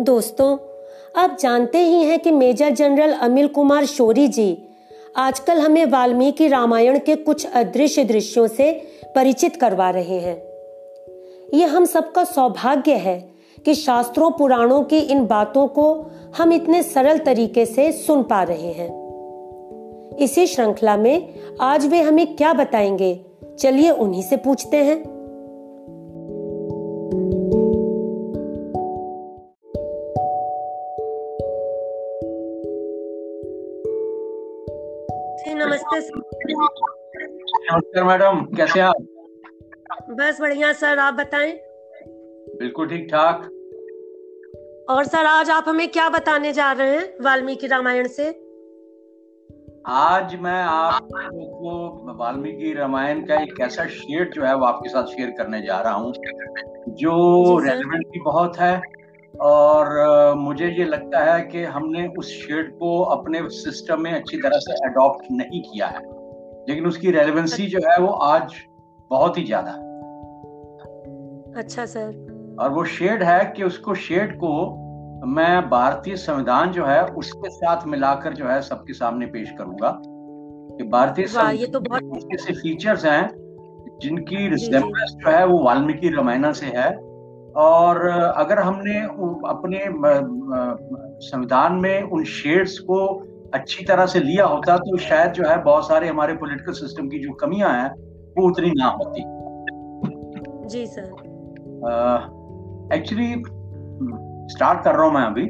दोस्तों, आप जानते ही हैं कि मेजर जनरल अमिल कुमार शोरी जी आजकल हमें वाल्मीकि रामायण के कुछ अदृश्य दृश्यों से परिचित करवा रहे हैं। ये हम सबका सौभाग्य है कि शास्त्रों पुराणों की इन बातों को हम इतने सरल तरीके से सुन पा रहे हैं। इसी श्रृंखला में आज वे हमें क्या बताएँगे, चलिए उन्हीं से पूछते हैं। नमस्ते नमस्कार मैडम कैसे आप? बस बढ़िया सर आप बताएँ? बिल्कुल ठीक ठाक। और सर आज आप हमें क्या बताने जा रहे हैं वाल्मीकि रामायण से? आज मैं आपको वाल्मीकि रामायण का एक ऐसा शेयर जो है वो आपके साथ शेयर करने जा रहा हूँ जो रेलिवेंट भी बहुत है और मुझे ये लगता है कि हमने उस शेड को अपने सिस्टम में अच्छी तरह से अडॉप्ट नहीं किया है। लेकिन उसकी रेलेवेंसी जो है वो आज बहुत ही ज़्यादा अच्छा सर। और वो शेड है कि उसको शेड को मैं भारतीय संविधान जो है उसके साथ मिलाकर जो है सबके सामने पेश करूँगा। कि भारतीय संविधान तो बहुत... ऐसे फीचर्स हैं जिनकी रिजेम्बलेंस जो है वो वाल्मीकि रामायण से है। और अगर हमने अपने संविधान में उन शेड्स को अच्छी तरह से लिया होता तो शायद जो है बहुत सारे हमारे पॉलिटिकल सिस्टम की जो कमियाँ हैं वो उतनी ना होती। जी सर एक्चुअली स्टार्ट कर रहा हूँ मैं अभी।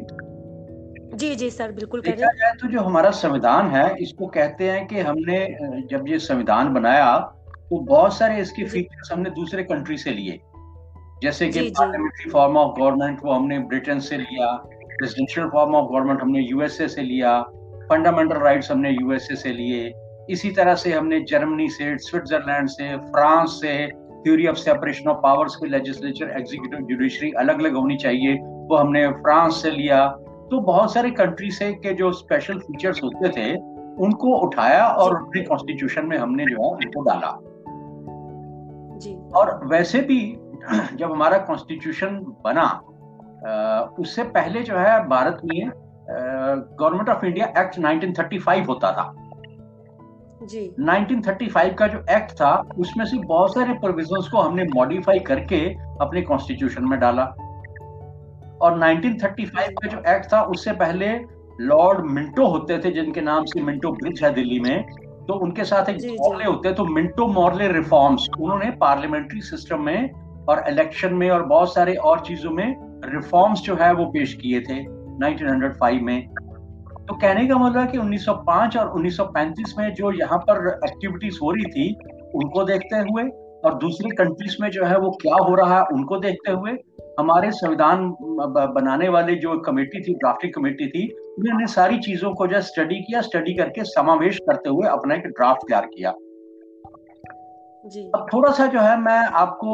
जी जी सर बिल्कुल देखा जाए तो जो हमारा संविधान है इसको कहते हैं कि हमने जब ये संविधान बनाया तो बहुत सारे इसके फीचर्स हमने दूसरे कंट्री से लिए। जैसे कि पार्लियामेंट्री फॉर्म ऑफ़ गवर्नमेंट वो हमने ब्रिटेन से लिया प्रेसिडेंशियल फॉर्म ऑफ़ गवर्नमेंट हमने यूएसए से लिया फंडामेंटल राइट्स हमने यूएसए से लिए। इसी तरह से हमने जर्मनी से स्विट्जरलैंड से फ्रांस से theory of separation of powers की लेजिस्लेचर एग्जीक्यूटिव जुडिशरी अलग अलग होनी चाहिए वो हमने फ्रांस से लिया। तो बहुत सारे कंट्री से के जो स्पेशल फीचर्स होते थे उनको उठाया और अपने कॉन्स्टिट्यूशन में हमने जो है उनको डाला। जी। और वैसे भी जब हमारा कॉन्स्टिट्यूशन बना उससे पहले जो है भारत में गवर्नमेंट ऑफ़ इंडिया एक्ट 1935 होता था। जी। 1935 का जो एक्ट था उसमें से बहुत सारे प्रोविजंस को हमने मॉडिफाई करके अपने कॉन्स्टिट्यूशन में डाला। और 1935 का जो एक्ट था उससे पहले लॉर्ड मिंटो होते थे जिनके नाम से मिंटो ब्रिज है दिल्ली में तो उनके साथ एक मॉर्ले होते तो मिंटो मॉर्ले रिफॉर्म्स उन्होंने पार्लियामेंट्री सिस्टम में और इलेक्शन में और बहुत सारे और चीज़ों में रिफॉर्म्स जो है वो पेश किए थे 1905 में। तो कहने का मतलब है कि 1905 और 1935 में जो यहाँ पर एक्टिविटीज़ हो रही थी उनको देखते हुए और दूसरी कंट्रीज़ में जो है वो क्या हो रहा है उनको देखते हुए हमारे संविधान बनाने वाले जो कमेटी थी ड्राफ्टिंग कमेटी थी उन्होंने सारी चीज़ों को जो स्टडी किया स्टडी करके समावेश करते हुए अपना एक ड्राफ्ट तैयार किया। जी। अब थोड़ा सा जो है मैं आपको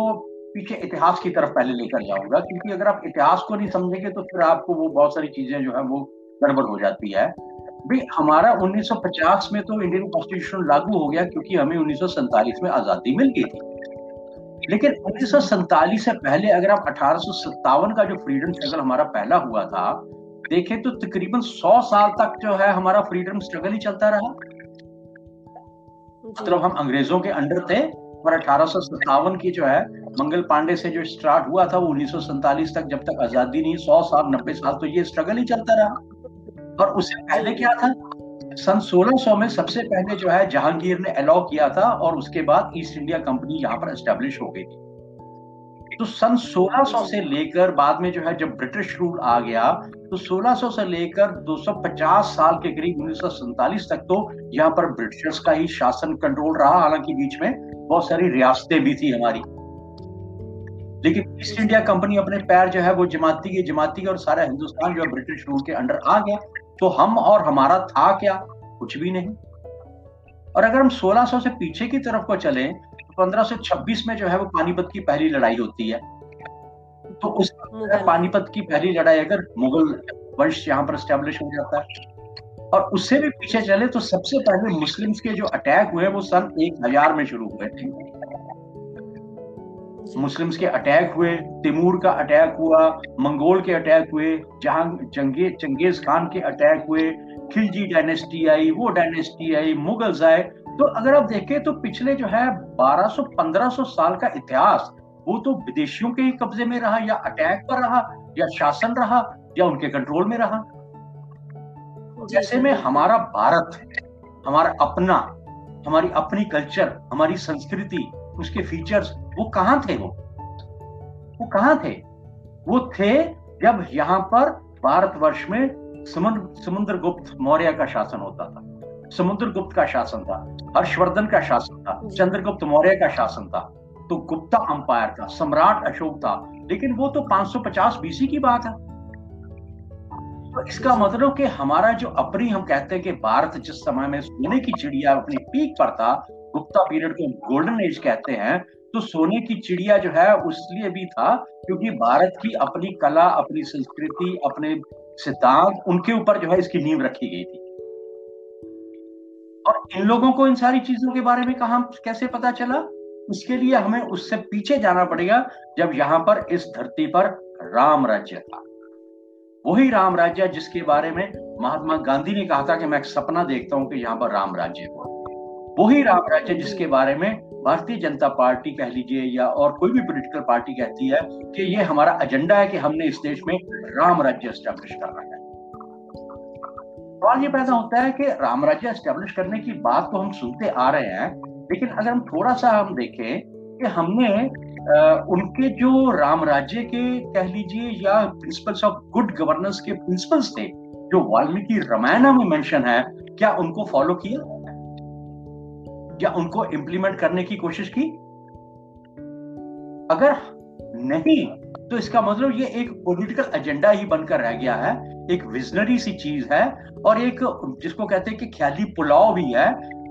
पीछे इतिहास की तरफ़ पहले लेकर जाऊँगा क्योंकि अगर आप इतिहास को नहीं समझेंगे तो फिर आपको वो बहुत सारी चीज़ें जो है वो गड़बड़ हो जाती है। भाई हमारा 1950 में तो इंडियन कॉन्स्टिट्यूशन लागू हो गया क्योंकि हमें उन्नीस में आज़ादी मिल गई थी। लेकिन उन्नीस से पहले अगर आप अठारह का जो फ्रीडम स्ट्रगल हमारा पहला हुआ था देखें तो तकरीबन 100 साल तक जो है हमारा फ्रीडम स्ट्रगल ही चलता रहा। मतलब हम अंग्रेज़ों के अंडर थे और अठारह की जो है मंगल पांडे से जो स्टार्ट हुआ था वो उन्नीस तक जब तक आज़ादी नहीं, सौ साल, नब्बे साल तो ये स्ट्रगल ही चलता रहा। और उससे पहले क्या था? सन 1600 में सबसे पहले जो है जहांगीर ने अलाउ किया था और उसके बाद ईस्ट इंडिया कंपनी यहाँ पर एस्टेब्लिश हो गई थी। तो सन 1600 से लेकर बाद में जो है जब ब्रिटिश रूल आ गया तो 1600 से लेकर 250 साल के करीब उन्नीस तक तो यहाँ पर ब्रिटिशर्स का ही शासन कंट्रोल रहा। हालाँकि बीच में बहुत सारी रियासतें भी थी हमारी। लेकिन ईस्ट इंडिया कंपनी अपने पैर जो है वो जमाती की जमाती और सारा हिंदुस्तान जो है ब्रिटिश रूल के अंडर आ गया। तो हम और हमारा था क्या? कुछ भी नहीं। और अगर हम 1600 से पीछे की तरफ़ को चले तो 1526 में जो है वो पानीपत की पहली लड़ाई होती है। तो उस पानीपत की पहली लड़ाई अगर मुगल वंश यहाँ पर स्टेब्लिश हो जाता है। और उससे भी पीछे चले तो सबसे पहले मुस्लिम्स के जो अटैक हुए वो सन एक हज़ार में शुरू हुए थे। मुस्लिम्स के अटैक हुए, तिमूर का अटैक हुआ, मंगोल के अटैक हुए, जहाँ जंगे, चंगेज खान के अटैक हुए, खिलजी डायनेस्टी आई, वो डायनेस्टी आई, मुगल्स आए। तो अगर आप देखें तो पिछले जो है 1200-1500 साल का इतिहास, वो तो विदेशियों के ही कब्जे में रहा, या अटैक पर रहा, या शासन रहा, या उनके कंट्रोल में रहा। जैसे में हमारा भारत, हमारा अपना, हमारी अपनी कल्चर, हमारी संस्कृति, उसके फीचर्स वो कहाँ थे वो? वो कहाँ थे? वो थे जब यहाँ पर भारतवर्ष में समुद्र गुप्त मौर्य का शासन होता था। समुद्र गुप्त का शासन था हर्षवर्धन का शासन था चंद्रगुप्त मौर्य का शासन था। तो गुप्ता अंपायर था सम्राट अशोक था लेकिन वो तो 550 बीसी की बात है। तो इसका मतलब कि हमारा जो अपनी हम कहते हैं कि भारत जिस समय में सोने की चिड़िया अपनी पीक पर था गुप्ता पीरियड को गोल्डन एज कहते हैं तो सोने की चिड़िया जो है उसलिए भी था क्योंकि भारत की अपनी कला, अपनी संस्कृति, अपने सिद्धांत, उनके ऊपर जो है, इसकी नींव रखी गई थी। और इन लोगों को इन सारी चीज़ों के बारे में कहा कैसे पता चला? इसके लिए हमें उससे पीछे जाना पड़ेगा जब यहाँ पर इस धरती पर राम राज्य था। वही राम राज्य जिसके बारे में महात्मा गांधी ने कहा था कि मैं एक सपना देखता हूँ कि यहाँ पर राम राज्य हो वही राम राज्य जिसके बारे में भारतीय जनता पार्टी कह लीजिए या और कोई भी पोलिटिकल पार्टी कहती है कि ये हमारा एजेंडा है कि हमने इस देश में राम राज्य स्टैब्लिश करना है। सवाल ये पैदा होता है कि राम राज्य स्टैब्लिश करने की बात तो हम सुनते आ रहे हैं लेकिन अगर हम थोड़ा सा हम देखें कि हमने आ, उनके जो राम राज्य के कह लीजिए या प्रिंसिपल्स ऑफ़ गुड गवर्नेंस के प्रिंसिपल्स थे जो वाल्मीकि रामायण में मेंशन है क्या उनको फॉलो किया? या उनको इंप्लीमेंट करने की कोशिश की? अगर नहीं तो इसका मतलब ये एक पॉलिटिकल एजेंडा ही बनकर रह गया है, एक विजनरी सी चीज़ है और एक, जिसको कहते हैं कि ख्याली पुलाव भी है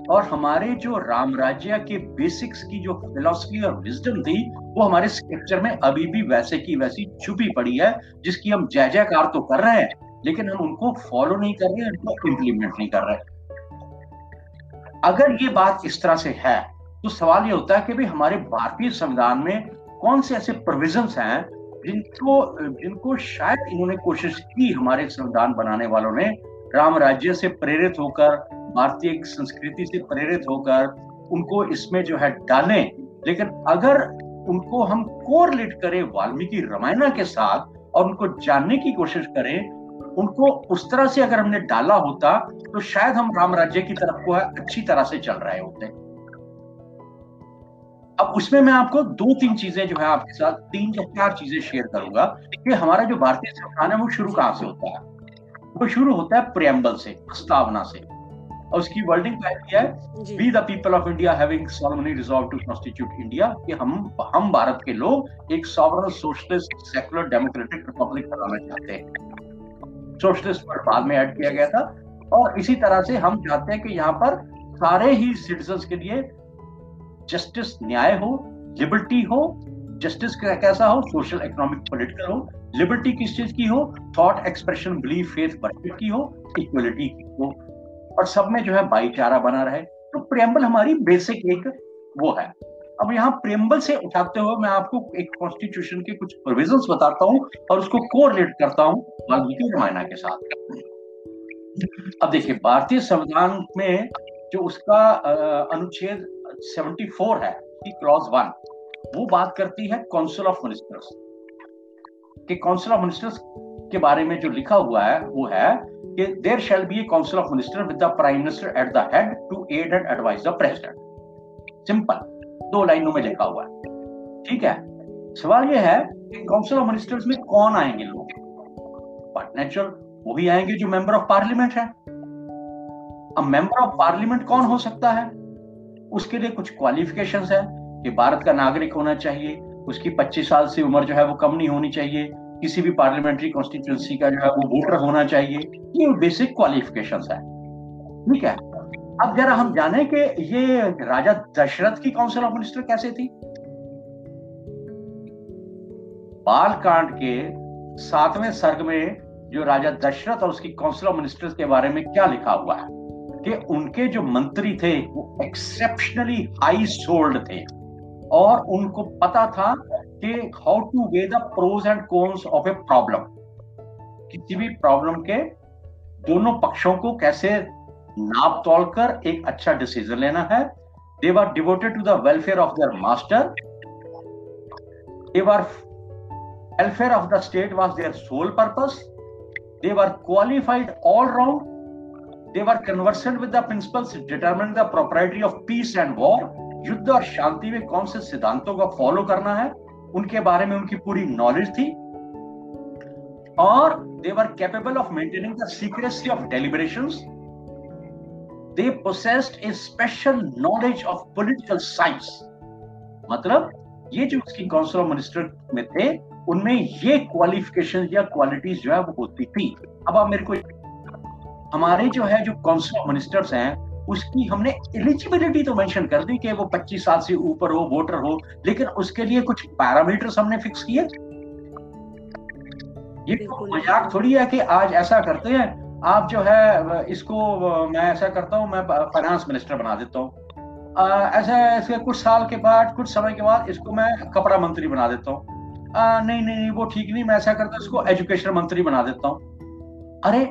और हमारे जो राम राज्य के बेसिक्स की जो फिलोसफी और विजडम थी, वो हमारे स्क्रिप्चर में अभी भी वैसे की वैसी छुपी पड़ी है, जिसकी हम जय जयकार तो कर रहे हैं, लेकिन हम उनको फॉलो नहीं कर रहे हैं उनको इम्प्लीमेंट नहीं कर रहे। अगर ये बात इस तरह से है तो सवाल ये होता है कि भाई हमारे भारतीय संविधान में कौन से ऐसे प्रोविज़न हैं जिनको जिनको शायद इन्होंने कोशिश की हमारे संविधान बनाने वालों ने, राम राज्य से प्रेरित होकर, भारतीय संस्कृति से प्रेरित होकर उनको इसमें जो है डालें। लेकिन अगर उनको हम कोर कोरलेट करें वाल्मीकि रामायण के साथ और उनको जानने की कोशिश करें उनको उस तरह से अगर हमने डाला होता तो शायद हम राम राज्य की तरफ़ को अच्छी तरह से चल रहे होते। अब उसमें मैं आपको दो तीन चीज़ें जो है आपके साथ तीन या चार चीज़ें शेयर करूँगा कि हमारा जो भारतीय संविधान है वो शुरू कहाँ से होता है? वो शुरू होता है प्रियम्बल से प्रस्तावना से। और उसकी वर्डिंग पहली है? We the people of India having solemnly resolve to constitute India कि हम हम भारत के लोग एक sovereign socialist secular democratic republic बनाना चाहते हैं। सोशलिस्ट पर बाद में ऐड किया गया था। और इसी तरह से हम चाहते हैं कि यहाँ पर सारे ही सिटीजन के लिए जस्टिस न्याय हो लिबर्टी हो जस्टिस कैसा हो? सोशल इकोनॉमिक पॉलिटिकल हो। लिबर्टी किस चीज़ की हो? Thought expression believe faith worship की हो इक्वलिटी की हो। और सब में जो है भाईचारा बना रहे। तो प्रेम्बल हमारी बेसिक एक वो है। अब यहाँ प्रेम्बल से उठाते हुए मैं आपको एक कॉन्स्टिट्यूशन के कुछ प्रोविजंस बताता हूँ और उसको कोरिलेट करता हूँ वाल्मीकि रामायण के साथ। अब देखिए, भारतीय संविधान में जो उसका अनुच्छेद 74 है क्लॉज वन वो बात करती है काउंसिल ऑफ़ मिनिस्टर्स कि काउंसिल ऑफ़ मिनिस्टर्स के बारे में जो लिखा हुआ है, वो है कि there shall be a council of minister with the prime minister at the head to aid and advise the president simple दो लाइनों में लिखा हुआ है। ठीक है? सवाल ये है कि काउंसिल ऑफ़ मिनिस्टर्स में कौन आएँगे लोग? बट नेचुरल वही आएँगे जो मेंबर ऑफ़ पार्लियामेंट है। अब मेंबर ऑफ़ पार्लियामेंट कौन हो सकता है? उसके लिए कुछ क्वालिफिकेशंस है कि भारत का नागरिक होना चाहिए, उसकी 25 साल से उम्र जो है वो कम नहीं होनी चाहिए, किसी भी पार्लियामेंट्री कॉन्स्टिट्यूंसी का जो है वो वोटर होना चाहिए। ये बेसिक क्वालिफिकेशंस है। ठीक है? अब जरा हम जाने कि ये राजा दशरथ की काउंसिल ऑफ़ मिनिस्टर कैसे थी? बाल कांड के सातवें सर्ग में जो राजा दशरथ और उसकी काउंसिल ऑफ़ मिनिस्टर्स के बारे में क्या लिखा हुआ है? कि उनके जो मंत्री थे, वो एक्सेप्शनली हाई सोल्ड थे। और उनको पता था कि how to weigh the pros and cons of a problem किसी भी प्रॉब्लम के दोनों पक्षों को कैसे नाप तोल कर एक अच्छा डिसीज़न लेना है। They were devoted to the welfare of their master they were welfare of the state was their sole purpose they were qualified all round they were conversant with the principles determine the propriety of peace and war युद्ध और शांति में कौन से सिद्धांतों का follow करना है उनके बारे में उनकी पूरी नॉलेज थी। और they were capable of maintaining the secrecy of deliberations they possessed a special knowledge of political science मतलब ये जो उसकी काउंसिल ऑफ़ मिनिस्टर में थे उनमें ये क्वालिफिकेशन या क्वालिटीज जो है वो होती थी। अब आप मेरे को हमारे जो है जो काउंसिल ऑफ़ मिनिस्टर्स हैं उसकी हमने एलिजिबिलिटी तो मेंशन कर दी कि वो 25 साल से ऊपर हो वोटर हो लेकिन उसके लिए कुछ पैरामीटर्स हमने फिक्स किए। ये तो मज़ाक थोड़ी है कि आज ऐसा करते हैं आप जो है इसको मैं ऐसा करता हूँ, मैं फाइनेंस मिनिस्टर बना देता हूँ। ऐसा, इसके कुछ साल के बाद, कुछ समय के बाद इसको मैं कपड़ा मंत्री बना देता हूँ। नहीं नहीं नहीं, वो ठीक नहीं, मैं ऐसा करता हूँ, इसको एजुकेशन मंत्री बना देता हूँ। अरे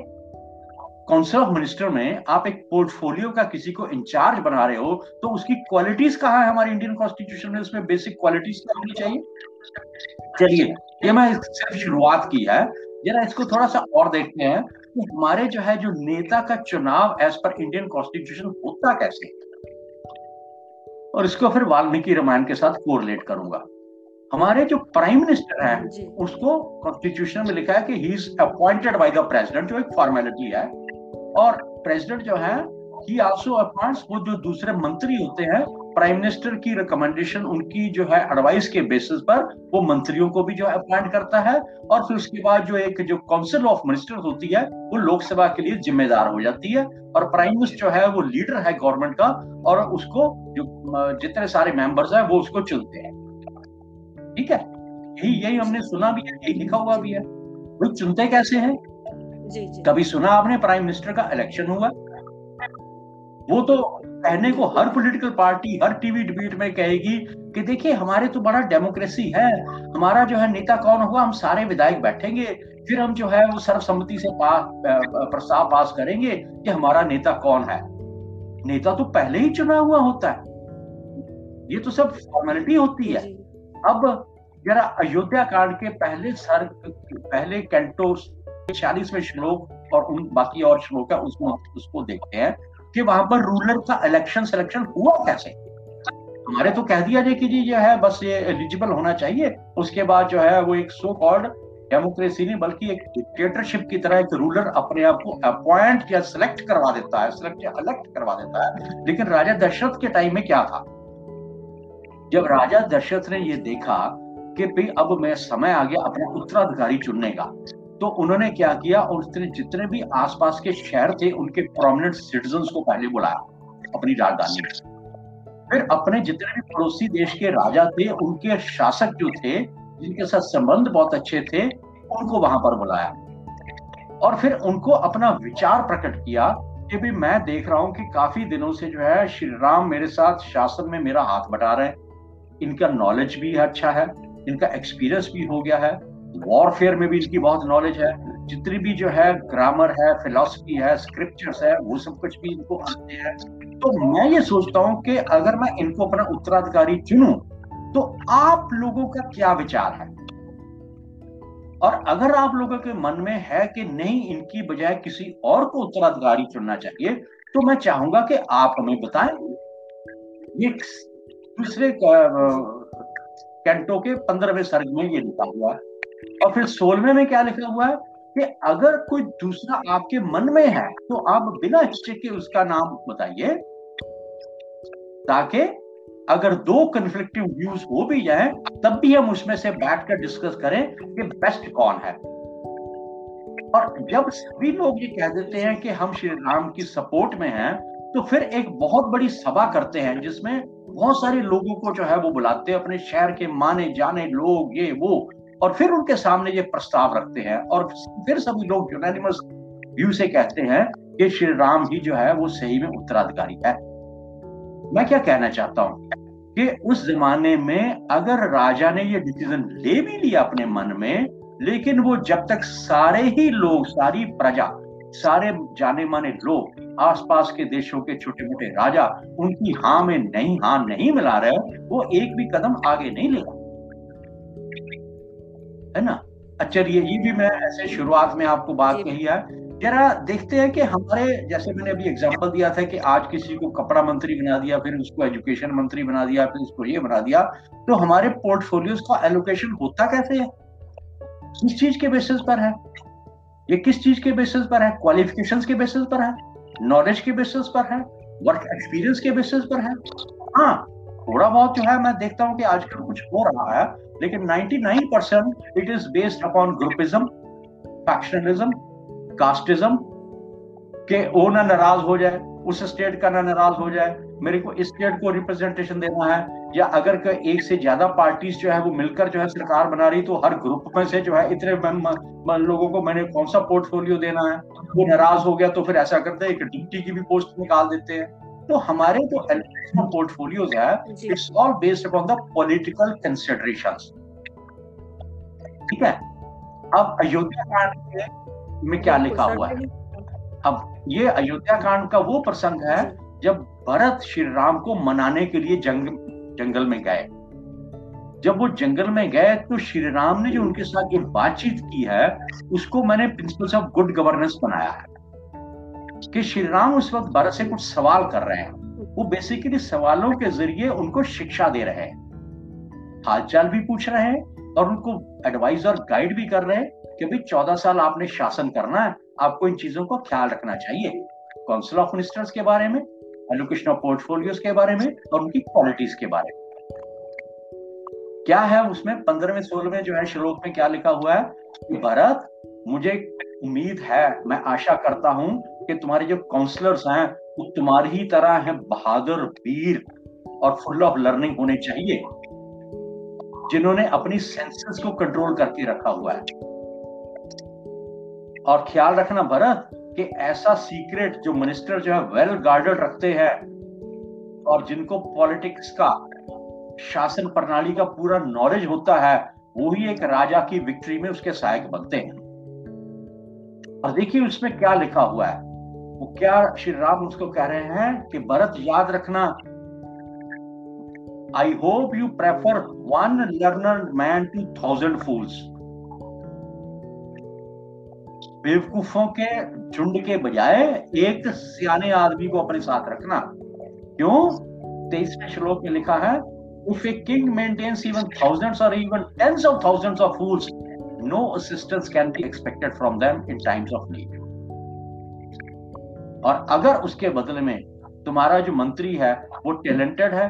काउंसिल ऑफ़ मिनिस्टर में आप एक पोर्टफोलियो का किसी को इंचार्ज बना रहे हो तो उसकी क्वालिटीज कहाँ है हमारी इंडियन कॉन्स्टिट्यूशन में? उसमें बेसिक क्वालिटीज क्या होनी चाहिए? चलिए, ये मैं सिर्फ़ शुरुआत की है। जरा इसको थोड़ा सा और देखते हैं। हमारे जो है जो नेता का चुनाव एज पर इंडियन कॉन्स्टिट्यूशन होता कैसे? और इसको फिर वाल्मीकि रामायण के साथ कोरिलेट करूँगा। हमारे जो प्राइम मिनिस्टर है उसको कॉन्स्टिट्यूशन में लिखा है कि he is appointed by the president जो एक फॉर्मेलिटी है। और प्रेसिडेंट जो है ही आल्सो अपॉइंट्स वो जो दूसरे मंत्री होते हैं प्राइम मिनिस्टर की रिकमेंडेशन उनकी जो है एडवाइस के बेसिस पर वो मंत्रियों को भी जो है अपॉइंट करता है और फिर उसके बाद जो एक जो काउंसिल ऑफ़ मिनिस्टर होती है वो लोकसभा के लिए जिम्मेदार हो जाती है और प्राइम मिनिस्टर जो है वो लीडर है गवर्नमेंट का और उसको जो जितने सारे मेंबर्स हैं वो उसको चुनते हैं। ठीक है? यही यही हमने सुना भी है यही लिखा हुआ भी है। वो चुनते कैसे हैं? जी जी। कभी सुना आपने प्राइम मिनिस्टर का इलेक्शन हुआ? वो तो कहने को हर पॉलिटिकल पार्टी हर टीवी डिबेट में कहेगी कि देखिए हमारे तो बड़ा डेमोक्रेसी है हमारा जो है नेता कौन होगा हम सारे विधायक बैठेंगे फिर हम जो है वो सर्वसम्मति से पास प्रस्ताव पास करेंगे कि हमारा नेता कौन है। नेता तो पहले ही चुना हुआ होता है। ये तो सब फॉर्मेलिटी होती है। अब जरा अयोध्या कांड के पहले सर पहले कैंटो छियालीसवें श्लोक और उन बाकी और श्लोक है उसको उसको देखते हैं। कि वहाँ पर रूलर का इलेक्शन सिलेक्शन हुआ कैसे? हमारे तो कह दिया जाए कि जी जो है, बस ये एलिजिबल होना चाहिए। उसके बाद जो है, वो एक सो कॉल्ड डेमोक्रेसी नहीं, बल्कि एक डिक्टेटरशिप की तरह एक रूलर अपने आप को अपॉइंट या सिलेक्ट करवा देता है सिलेक्ट या इलेक्ट करवा देता है। लेकिन राजा दशरथ के टाइम में क्या था? जब राजा दशरथ ने ये देखा कि भाई, अब मैं समय आ गया अपना उत्तराधिकारी चुनने का तो उन्होंने क्या किया? और उसने जितने भी आसपास के शहर थे, उनके प्रोमिनेंट सिटीजन को पहले बुलाया, अपनी राजधानी फिर अपने जितने भी पड़ोसी देश के राजा थे, उनके शासक जो थे, जिनके साथ संबंध बहुत अच्छे थे, उनको वहाँ पर बुलाया। और फिर उनको अपना विचार प्रकट किया कि भी मैं देख रहा हूँ कि काफ़ी दिनों से जो है, श्री राम मेरे साथ शासन में मेरा हाथ बटा रहे हैं। इनका नॉलेज भी अच्छा है, इनका एक्सपीरियंस भी हो गया है। वॉरफेयर में भी इनकी बहुत नॉलेज है। जितनी भी जो है ग्रामर है फिलोसफी है स्क्रिप्चर्स है, वो सब कुछ भी इनको आते हैं। तो मैं ये सोचता हूँ कि अगर मैं इनको अपना उत्तराधिकारी चुनूं तो आप लोगों का क्या विचार है? और अगर आप लोगों के मन में है कि नहीं, इनकी बजाय किसी और को उत्तराधिकारी चुनना चाहिए तो मैं चाहूँगा कि आप हमें बताएँ। दूसरे कैंटो के पंद्रहवें सर्ग में ये लिखा हुआ है। और फिर सोलवे में क्या लिखा हुआ है कि अगर कोई दूसरा आपके मन में है तो आप बिना हिस्ट्री के उसका नाम बताइए, ताकि अगर दो कंफ्लिक्टिव व्यूज़ हो भी जाए, तब भी हम उसमें से बैठकर डिस्कस करें कि बेस्ट कौन है। और जब सभी लोग ये कह देते हैं कि हम श्री राम की सपोर्ट में हैं तो फिर एक बहुत बड़ी सभा करते हैं, जिसमें बहुत सारे लोगों को जो है वो बुलाते हैं, अपने शहर के माने जाने, लोग, ये, वो। और फिर उनके सामने ये प्रस्ताव रखते हैं और फिर सभी लोग यूनानिमस व्यू से कहते हैं कि श्री राम ही जो है वो सही में उत्तराधिकारी है। मैं क्या कहना चाहता हूँ कि उस जमाने में अगर राजा ने ये डिसीज़न ले भी लिया अपने मन में, लेकिन वो जब तक सारे ही लोग, सारी प्रजा, सारे जाने माने लोग, आसपास के देशों के छोटे मोटे राजा, उनकी हाँ में नहीं हाँ नहीं मिला रहे, वो एक भी कदम आगे नहीं लेगा है ना? अच्छा ये ये भी मैं ऐसे शुरुआत में आपको बात कही है। जरा देखते हैं कि हमारे जैसे मैंने अभी एग्जांपल दिया था कि आज किसी को कपड़ा मंत्री बना दिया फिर उसको एजुकेशन मंत्री बना दिया फिर उसको ये बना दिया तो हमारे पोर्टफोलियोज का एलोकेशन होता कैसे है? किस चीज़ के बेसिस पर है? ये किस चीज़ के बेसिस पर है? क्वालिफिकेशन के बेसिस पर है? नॉलेज के बेसिस पर है? वर्क एक्सपीरियंस के बेसिस पर है? हाँ थोड़ा बहुत जो है, मैं देखता हूँ कि आजकल कुछ हो रहा है, लेकिन 99 percent it is based upon groupism factionalism casteism के वो ना नाराज़ हो जाए, उस स्टेट का ना नाराज़ हो जाए, मेरे को स्टेट को रिप्रेजेंटेशन देना है, या अगर एक से ज़्यादा पार्टीज़ जो है, वो मिलकर जो है सरकार बना रही तो हर ग्रुप में से जो है, इतने लोगों को मैंने कौन सा पोर्टफोलियो देना है? वो नाराज़ हो गया तो फिर ऐसा करते हैं, एक डिप्टी की भी पोस्ट निकाल देते हैं। तो हमारे जो एलोकेशन पोर्टफोलियोज है it's all based upon the political considerations ठीक है? अब अयोध्या कांड में क्या लिखा हुआ है? अब ये अयोध्या कांड का वो प्रसंग है जब भरत श्री राम को मनाने के लिए जंग जंगल में गए। जब वो जंगल में गए तो श्री राम ने जो उनके साथ जो बातचीत की है उसको मैंने प्रिंसिपल्स ऑफ़ गुड गवर्नेंस बनाया है। कि श्री राम उस वक्त भरत से कुछ सवाल कर रहे हैं। वो बेसिकली सवालों के ज़रिए उनको शिक्षा दे रहे हैं। हालचाल भी पूछ रहे हैं और उनको एडवाइस और गाइड भी कर रहे हैं कि भाई चौदह साल आपने शासन करना है, आपको इन चीज़ों का ख्याल रखना चाहिए। काउंसिल ऑफ़ मिनिस्टर्स के बारे में एलोकेशन ऑफ़ पोर्टफोलियोज के बारे में और उनकी क्वालिटीज के बारे में। क्या है उसमें पंद्रहवें, सोलहवें जो है श्लोक में क्या लिखा हुआ है कि, भरत, मुझे उम्मीद है, मैं आशा करता हूँ कि तुम्हारे जो काउंसलर्स हैं, वो तुम्हारी ही तरह हैं बहादुर वीर और फुल ऑफ़ लर्निंग होने चाहिए, जिन्होंने अपनी सेंसेस को कंट्रोल करके रखा हुआ है। और ख्याल रखना भरत कि ऐसा सीक्रेट जो मिनिस्टर जो है वेल गार्डेड रखते हैं और जिनको पॉलिटिक्स का, शासन प्रणाली का पूरा नॉलेज होता है, वो ही एक राजा की विक्ट्री में उसके सहायक बनते हैं। और देखिए उसमें क्या लिखा हुआ है। वो क्या श्री राम उसको कह रहे हैं कि भरत याद रखना I hope you prefer one learner man two thousand fools बेवकूफों के झुंड के बजाय एक सियाने आदमी को अपने साथ रखना क्यों तेईसवें श्लोक में लिखा है If a king maintains even thousands or even tens of thousands of fools, no assistance can be expected from them in times of need. और अगर उसके बदले में तुम्हारा जो मंत्री है, वो टैलेंटेड है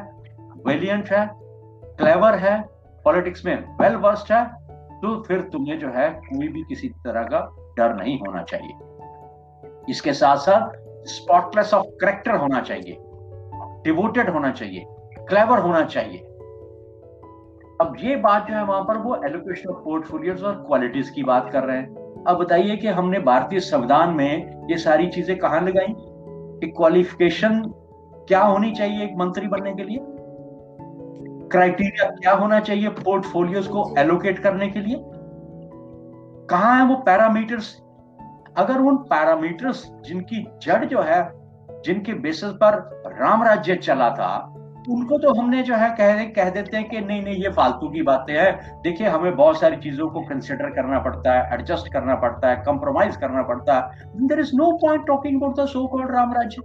वेलियंट है क्लेवर है पॉलिटिक्स में वेल वर्स्ड है तो फिर तुम्हें जो है कोई भी किसी तरह का डर नहीं होना चाहिए। इसके साथ साथ स्पॉटलेस ऑफ़ करेक्टर होना चाहिए डिवोटेड होना चाहिए क्लेवर होना चाहिए। अब ये बात जो है वहाँ पर वो एलोकेशन ऑफ़ पोर्टफोलियोज और क्वालिटीज की बात कर रहे हैं। अब बताइए कि हमने भारतीय संविधान में ये सारी चीज़ें कहाँ लगाई? कि क्वालिफिकेशन क्या होनी चाहिए एक मंत्री बनने के लिए? क्राइटेरिया क्या होना चाहिए पोर्टफोलियोज को एलोकेट करने के लिए? कहा है वो पैरामीटर्स अगर उन पैरामीटर्स जिनकी जड़ जो है, जिनके बेसिस पर राम राज्य चला था उनको तो हमने जो है कह कह देते हैं कि नहीं नहीं, ये फालतू की बातें हैं। देखिए, हमें बहुत सारी चीज़ों को कंसिडर करना पड़ता है एडजस्ट करना पड़ता है कंप्रोमाइज करना पड़ता है। There is no point talking about the so called Ram Rajya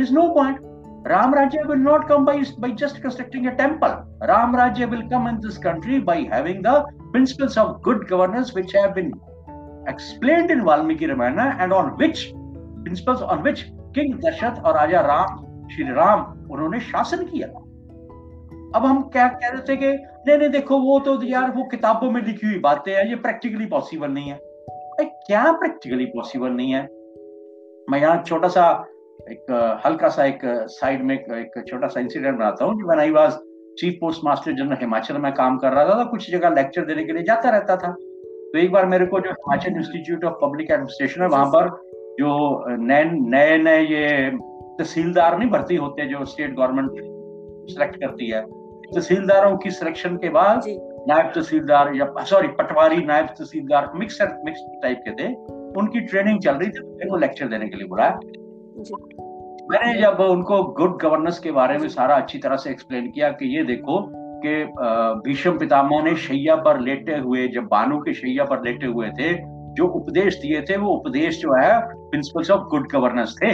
is no point Ram Rajya will not come by by just constructing a temple Ram Rajya will come in this country by having principles of good governance which have explain in Valmiki Ramayana and on which principles on which king Dasharatha और राजा राम श्री राम उन्होंने शासन किया। अब हम क्या कह रहे थे कि, नहीं नहीं, देखो, वो तो यार, वो किताबों में लिखी हुई बातें हैं, ये प्रैक्टिकली पॉसिबल नहीं है। क्या प्रैक्टिकली पॉसिबल नहीं है? मैं यहाँ छोटा सा एक हल्का सा एक साइड में एक छोटा सा इंसिडेंट बनाता हूँ when I was chief postmaster general Himachal में काम कर रहा था तो कुछ जगह लेक्चर देने के लिए जाता रहता था। तो एक बार मेरे को जो Himachal institute of public administration है, वहाँ पर जो नए नए नए ये तहसीलदार नहीं भर्ती होते जो स्टेट गवर्नमेंट सिलेक्ट करती है। तहसीलदारों की सिलेक्शन के बाद नायब तहसीलदार या सॉरी पटवारी नायब तहसीलदार मिक्स मिक्स टाइप के थे। उनकी ट्रेनिंग चल रही थी मेरे को लेक्चर देने के लिए बुलाया। मैंने जब उनको गुड गवर्नेंस के बारे में सारा अच्छी तरह से एक्सप्लेन किया कि ये देखो कि भीष्म पितामह ने शैया पर लेटे हुए जब बानु के शैया पर लेटे हुए थे जो उपदेश दिए थे वो उपदेश जो है प्रिंसिपल्स ऑफ़ गुड गवर्नेंस थे।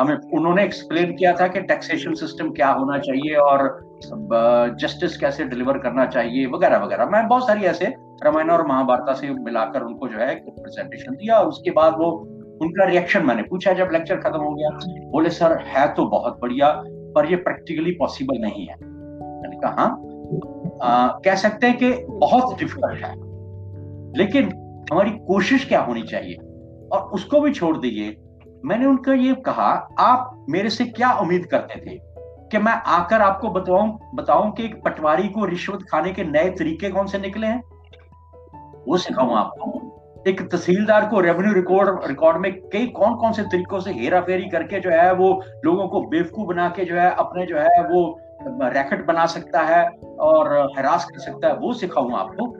हमें उन्होंने एक्सप्लेन किया था कि टैक्सेशन सिस्टम क्या होना चाहिए और जस्टिस कैसे डिलीवर करना चाहिए, वगैरह वगैरह। मैं बहुत सारी ऐसे रामायण और महाभारत से मिलाकर उनको जो है प्रेजेंटेशन दिया और उसके बाद वो, उनका रिएक्शन मैंने पूछा जब लेक्चर खत्म हो गया, बोले, सर, है तो बहुत बढ़िया, पर ये प्रैक्टिकली पॉसिबल नहीं है। मैंने कहा हाँ? कह सकते हैं कि बहुत डिफ़िकल्ट है, लेकिन हमारी कोशिश क्या होनी चाहिए? और उसको भी छोड़ दीजिए मैंने उनका ये कहा, आप मेरे से क्या उम्मीद करते थे? कि मैं आकर आपको बताऊँ बताऊँ कि एक पटवारी को रिश्वत खाने के नए तरीके कौन से निकले हैं? वो सिखाऊं आपको। एक तहसीलदार को रेवेन्यू रिकॉर्ड रिकॉर्ड में कई कौन कौन से तरीकों से हेरा फेरी करके जो है, वो लोगों को बेवकूफ़ बना के जो है, अपने जो है, वो, रैकेट बना सकता है और, हरास कर सकता है, वो सिखाऊँगा आपको।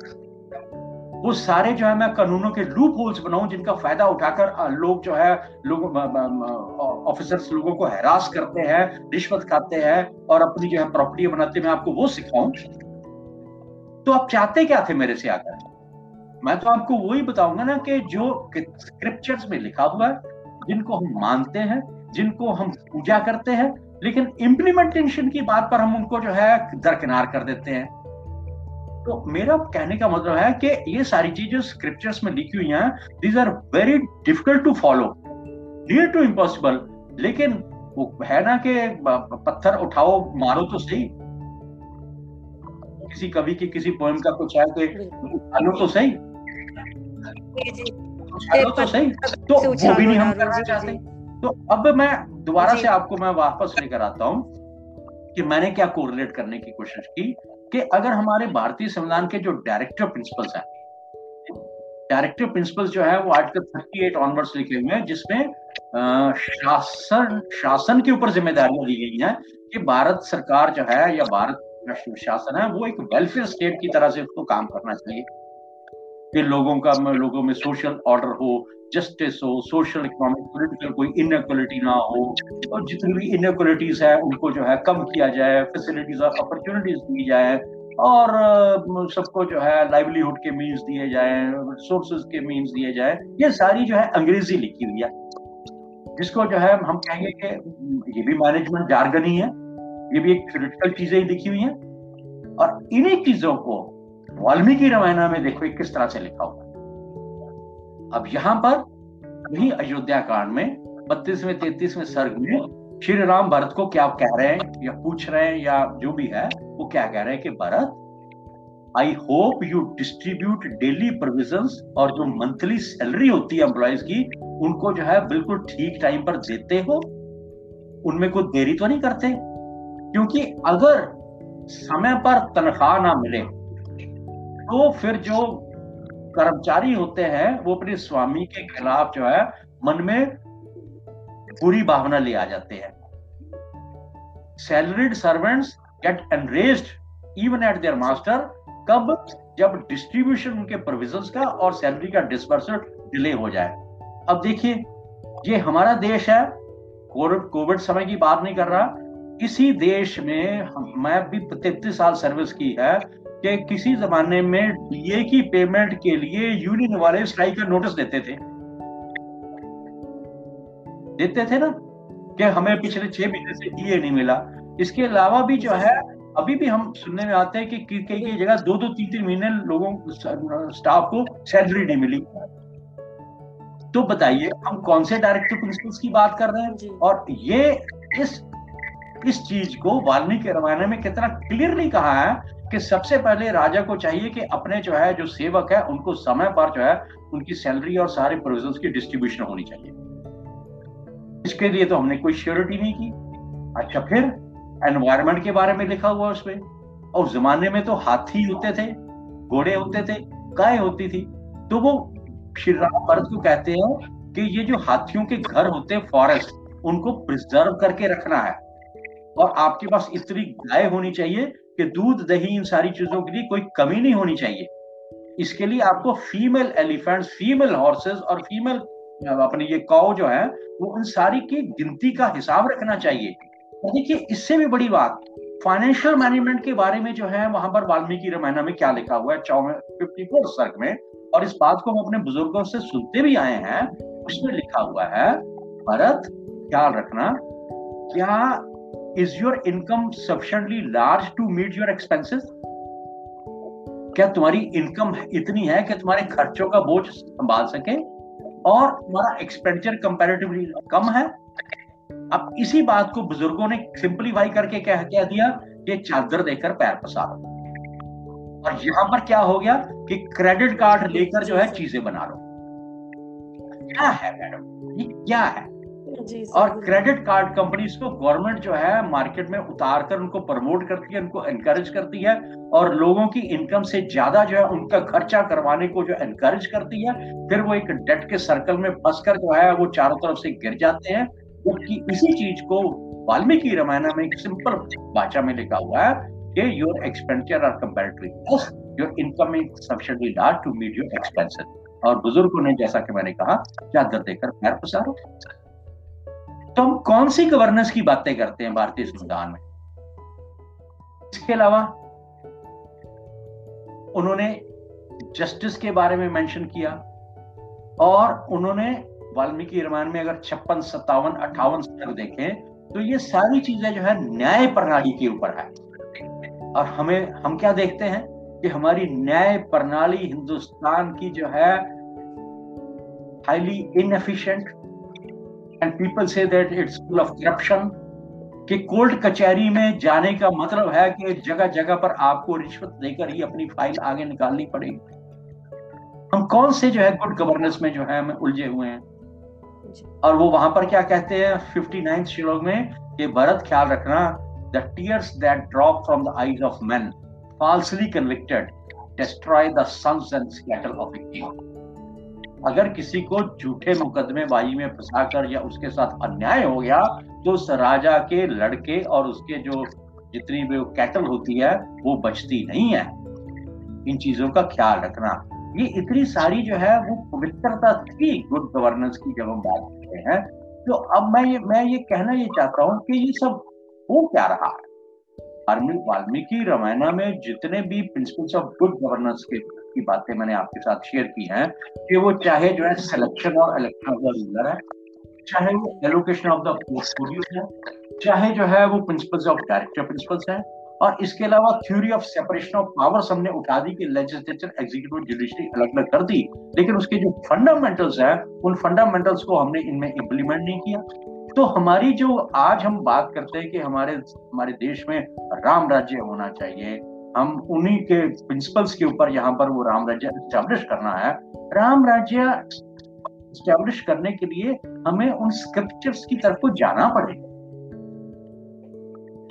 वो सारे जो है मैं कानूनों के लूप होल्स बनाऊँ जिनका फ़ायदा उठाकर लोग जो है, लोग ऑफिसर्स लोगों को हरास करते हैं, रिश्वत खाते हैं और अपनी जो है प्रॉपर्टी बनाते मैं आपको वो सिखाऊं। तो आप चाहते क्या थे मेरे से आकर? मैं तो आपको वही बताऊँगा ना कि जो स्क्रिप्चर्स में लिखा हुआ है, जिनको हम मानते हैं, जिनको हम पूजा करते हैं, लेकिन इम्प्लीमेंटेशन की बात पर हम उनको जो है दरकिनार कर देते हैं। तो मेरा कहने का मतलब है कि ये सारी चीज़ें स्क्रिप्चर्स में लिखी हुई हैं these are very difficult to follow near to impossible लेकिन वो है ना कि पत्थर उठाओ मारो तो सही। किसी कवि की किसी पोएम का कुछ है तो उठा तो सही। तो सही। तो वो भी नहीं हम करना चाहते। तो अब मैं दोबारा से आपको मैं वापस लेकर आता हूँ कि मैंने क्या कोरिलेट करने की कोशिश की। कि अगर हमारे भारतीय संविधान के जो डायरेक्टिव प्रिंसिपल्स हैं डायरेक्टिव प्रिंसिपल्स जो है, वो आर्टिकल थर्टी एट ऑनवर्ड्स लिखे हुए हैं, जिसमें शासन शासन के ऊपर जिम्मेदारियाँ दी गई हैं कि भारत सरकार जो है या भारत शासन है, वो एक वेलफेयर स्टेट की तरह से उसको काम करना चाहिए। कि लोगों का, लोगों में सोशल ऑर्डर हो जस्टिस हो सोशल इकोनॉमिक पोलिटिकल कोई इनक्वलिटी ना हो, और जितनी भी इनक्वलिटीज है, उनको जो है कम किया जाए फैसिलिटीज़ और अपॉर्चुनिटीज़ दी जाए, और सबको जो है लाइवलीहुड के मीन्स दिए जाए सोर्सेज के मीन्स दिए जाए, ये सारी जो है अंग्रेज़ी लिखी हुई है। जिसको जो है हम कहेंगे कि ये भी मैनेजमेंट जार्गन ही है ये भी एक थ्योरेटिकल चीज़ें ही लिखी हुई हैं। और इन्हीं चीज़ों को वाल्मीकि रामायण में देखो किस तरह से लिखा हुआ अब यहाँ पर वही अयोध्या कांड में, बत्तीसवें, तैतीसवें सर्ग में श्री राम भरत को क्या कह रहे हैं या पूछ रहे हैं या जो भी है, वो क्या कह रहे हैं कि Bharat I hope you distribute daily provision और जो मंथली सैलरी होती है एम्प्लॉयज़ की, उनको जो है बिल्कुल ठीक टाइम पर देते हो। उनमें कोई देरी तो नहीं करते। क्योंकि अगर समय पर तनख्वाह ना मिले तो फिर जो कर्मचारी होते हैं, वो अपने स्वामी के खिलाफ जो है, मन में बुरी भावना ले आ जाते हैं। Salaried servants get enraged even at their master कब? जब डिस्ट्रीब्यूशन उनके प्रोविजंस का और सैलरी का डिस्बर्सल डिले हो जाए। अब देखिए, ये हमारा देश है, कोविड समय की बात नहीं कर रहा। इसी देश में मैं भी तैतीस साल सर्विस की है कि किसी जमाने में डीए की पेमेंट के लिए यूनियन वाले स्ट्राइक का नोटिस देते थे। देते थे ना? कि हमें पिछले छह महीने से डीए नहीं मिला? इसके अलावा भी जो है अभी भी हम सुनने में आते हैं कि कई कई जगह दो दो तीन तीन महीने लोगों स्टाफ को सैलरी नहीं मिली। तो बताइए हम कौन से डायरेक्टर प्रिंसिपल्स की बात कर रहे हैं? और ये इस इस चीज़ को वाल्मीकि रामायण में कितना क्लियरली कहा है कि सबसे पहले राजा को चाहिए कि अपने जो है, जो सेवक है, उनको समय पर जो है, उनकी सैलरी और सारे प्रोविज़न की डिस्ट्रीब्यूशन होनी चाहिए। इसके लिए तो हमने कोई श्योरिटी नहीं की। अच्छा फिर एनवायरमेंट के बारे में लिखा हुआ उसमें। और जमाने में तो हाथी होते थे, घोड़े होते थे, गाय होती थी। तो वो श्री राम भरत को कहते हैं कि ये जो हाथियों के घर होते हैं फॉरेस्ट उनको प्रिजर्व करके रखना है। और आपके पास इतनी गाय होनी चाहिए कि दूध, दही, इन सारी चीज़ों के लिए कोई कमी नहीं होनी चाहिए। इसके लिए आपको फीमेल एलिफेंट्स फीमेल हॉर्सेस और फीमेल अपनी ये काउ जो है, वो उन सारी की गिनती का हिसाब रखना चाहिए। देखिए, इससे भी बड़ी बात फाइनेंशियल मैनेजमेंट के बारे में जो है, वहाँ पर वाल्मीकि रामायण में क्या लिखा हुआ है चौवे फिफ्टी फोर सर्ग में, और इस बात को हम अपने बुज़ुर्गों से सुनते भी आए हैं, उसमें लिखा हुआ है, भरत, ख्याल रखना, क्या is your income sufficiently large to meet your expenses क्या तुम्हारी इनकम इतनी है कि तुम्हारे खर्चों का बोझ संभाल सके? और तुम्हारा एक्सपेंडिचर कंपैरेटिवली कम है? अब इसी बात को बुज़ुर्गों ने सिंपलीफाई करके क्या कह दिया कि चादर देकर पैर पसारो। और यहाँ पर क्या हो गया कि क्रेडिट कार्ड लेकर जो है चीज़ें बना लो। क्या है मैडम ये क्या है? और क्रेडिट कार्ड कंपनीज़ को गवर्नमेंट जो है मार्केट में उतार कर उनको प्रमोट करती है उनको एनकरेज करती है और लोगों की इनकम से ज़्यादा जो है उनका खर्चा करवाने को जो एनकरेज करती है फिर वो एक डेट के सर्कल में फंसकर जो है वो चारों तरफ़ से गिर जाते हैं। क्योंकि इसी चीज़ को वाल्मीकि रामायण में एक सिंपल भाषा में लिखा हुआ है कि your expenditure are comparatively your income is sufficiently large to meet your expenses और बुज़ुर्गों ने जैसा कि मैंने कहा चादर देकर पैर पसारो? तो हम कौन सी गवर्नेंस की बातें करते हैं भारतीय संविधान में? इसके अलावा, उन्होंने जस्टिस के बारे में मेंशन किया और उन्होंने वाल्मीकि रामायण में अगर छप्पन, सत्तावन, अट्ठावन तक देखें तो ये सारी चीज़ें जो है न्याय प्रणाली के ऊपर है। और हमें, हम क्या देखते हैं? कि हमारी न्याय प्रणाली हिंदुस्तान की जो है highly inefficient and people say that it's full of corruption कि कोर्ट कचहरी में जाने का मतलब है कि जगह जगह पर आपको रिश्वत देकर ही अपनी फ़ाइल आगे निकालनी पड़ेगी। हम कौन से जो है गुड गवर्नेंस में जो है हमें उलझे हुए हैं? और वो वहाँ पर क्या कहते हैं? फिफ्टी नाइन्थ श्लोक में कि भरत ख्याल रखना the tears that drop from the eyes of man falsely convicted destroy the sons and cattle of a king. अगर किसी को झूठे मुकदमे मुकदमेबाजी में फंसाकर या उसके साथ अन्याय हो गया तो उस राजा के लड़के और उसके जो जितनी भी कैटल होती है, वो बचती नहीं है। इन चीज़ों का ख्याल रखना। ये इतनी सारी जो है, वो पवित्रता थी गुड गवर्नेंस की जब हम बात करते हैं। तो अब मैं ये मैं ये कहना ये चाहता हूँ कि ये सब हो क्या रहा है? वाल्मीकि रामायण में जितने भी प्रिंसिपल्स ऑफ़ गुड गवर्नेंस के की बातें मैंने आपके साथ शेयर की हैं कि वो चाहे जो है सिलेक्शन और इलेक्शन ऑफ़ द रूलर है, चाहे वो एलोकेशन ऑफ़ द पोर्टफोलियो है, चाहे जो है वो प्रिंसिपल्स ऑफ़ डायरेक्टर प्रिंसिपल्स है, और इसके अलावा theory of separation of powers हमने उठा दी कि लेजिस्लेचर एग्जीक्यूटिव जुडिशरी अलग अलग कर दी, लेकिन उसके जो फंडामेंटल्स है, उन फंडामेंटल्स को हमने इनमें इम्प्लीमेंट नहीं किया। तो हमारी जो आज हम बात करते हैं कि हमारे हमारे देश में राम राज्य होना चाहिए हम उन्हीं के प्रिंसिपल्स के ऊपर यहाँ पर वो राम राज्य स्टैब्लिश करना है। राम राज्य स्टैब्लिश करने के लिए हमें उन स्क्रिप्चर्स की तरफ़ जाना पड़ेगा।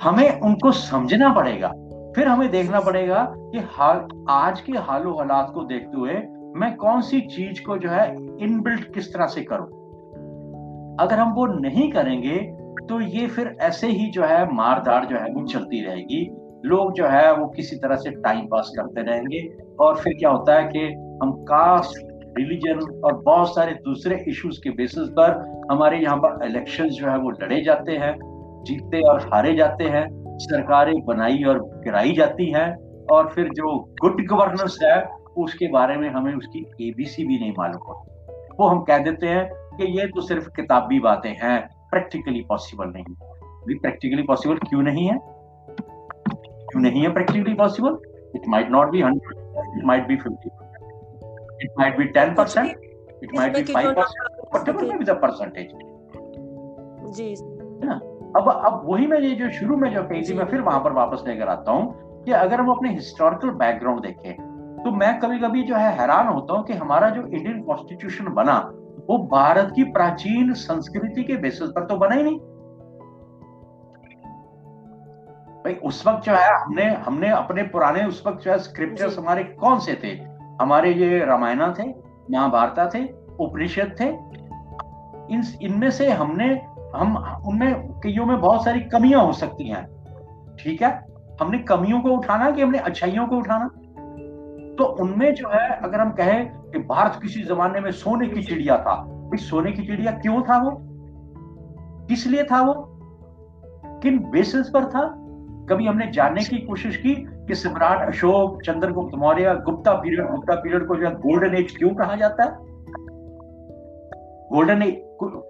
हमें उनको समझना पड़ेगा। फिर हमें देखना पड़ेगा कि हाल, आज के हालो हालात को देखते हुए मैं कौन सी चीज़ को जो है इनबिल्ट किस तरह से करूँ? अगर हम वो नहीं करेंगे तो ये फिर ऐसे ही जो है मारदार जो है वो चलती रहेगी। लोग जो है वो किसी तरह से टाइम पास करते रहेंगे। और फिर क्या होता है कि हम कास्ट रिलीजन और बहुत सारे दूसरे इश्यूज़ के बेसिस पर हमारे यहाँ पर इलेक्शन जो है वो लड़े जाते हैं, जीतते और हारे जाते हैं, सरकारें बनाई और गिराई जाती हैं और फिर जो गुड गवर्नेंस है, उसके बारे में हमें उसकी एबीसी भी नहीं मालूम होती। वो हम कह देते हैं कि ये तो सिर्फ़ किताबी बातें हैं प्रैक्टिकली पॉसिबल नहीं। प्रैक्टिकली पॉसिबल क्यों नहीं है? क्यों नहीं है practically possible it might not be hundred it might be fifty it might be ten percent it might be five percent percentage. जी। ना? अब अब वही मैं ये जो शुरू में जो कही थी मैं फिर वहाँ पर वापस लेकर आता हूँ कि अगर हम अपने हिस्टोरिकल बैकग्राउंड देखें तो मैं कभी कभी जो है हैरान होता हूँ कि हमारा जो इंडियन कॉन्स्टिट्यूशन बना वो भारत की प्राचीन संस्कृति के बेसिस पर तो बना ही नहीं। भाई उस वक्त जो है हमने हमने अपने पुराने उस वक्त जो है स्क्रिप्चर्स हमारे कौन से थे? हमारे ये रामायण थे महाभारत थे उपनिषद थे। इन इनमें से हमने हम उनमें कईयों में बहुत सारी कमियाँ हो सकती हैं। ठीक है? हमने कमियों को उठाना कि हमने अच्छाइयों को उठाना? तो उनमें जो है अगर हम कहें कि भारत किसी जमाने में सोने की चिड़िया था भाई सोने की चिड़िया क्यों था वो? किस लिए था वो? किन बेसिस पर था? कभी हमने जानने की कोशिश की कि सम्राट अशोक, चंद्रगुप्त, मौर्य, गुप्ता पीरियड गुप्ता पीरियड को जो है गोल्डन एज क्यों कहा जाता है? गोल्डन एज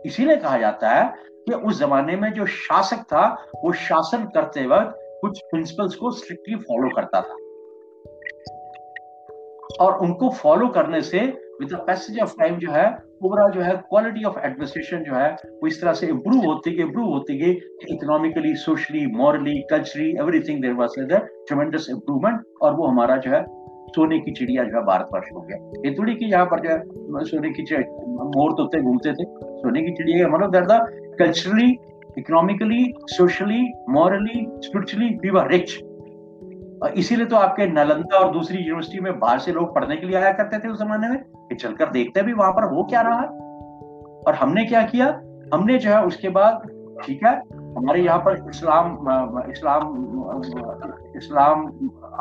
इसीलिए कहा जाता है कि उस जमाने में जो शासक था, वो शासन करते वक्त कुछ प्रिंसिपल्स को स्ट्रिक्टली फॉलो करता था। और उनको फॉलो करने से विद पैसेज ऑफ़ टाइम जो है ओवरऑल जो है क्वालिटी ऑफ़ एडमिनिस्ट्रेशन जो है, वो इस तरह से इंप्रूव होती गई इंप्रूव होती गई economically socially morally culturally everything there was tremendous improvement और वो हमारा जो है सोने की चिड़िया जो है भारतवर्ष हो गया। ये थोड़ी की यहाँ पर जो है सोने की मोर तोते घूमते थे, सोने की चिड़िया मतलब that the culturally economically socially morally spiritually we were rich इसीलिए तो आपके नालंदा और दूसरी यूनिवर्सिटी में बाहर से लोग पढ़ने के लिए आया करते थे उस जमाने में कि चलकर देखते भी वहाँ पर हो क्या रहा है। और हमने क्या किया? हमने जो है उसके बाद ठीक है हमारे यहाँ पर इस्लाम इस्लाम इस्लाम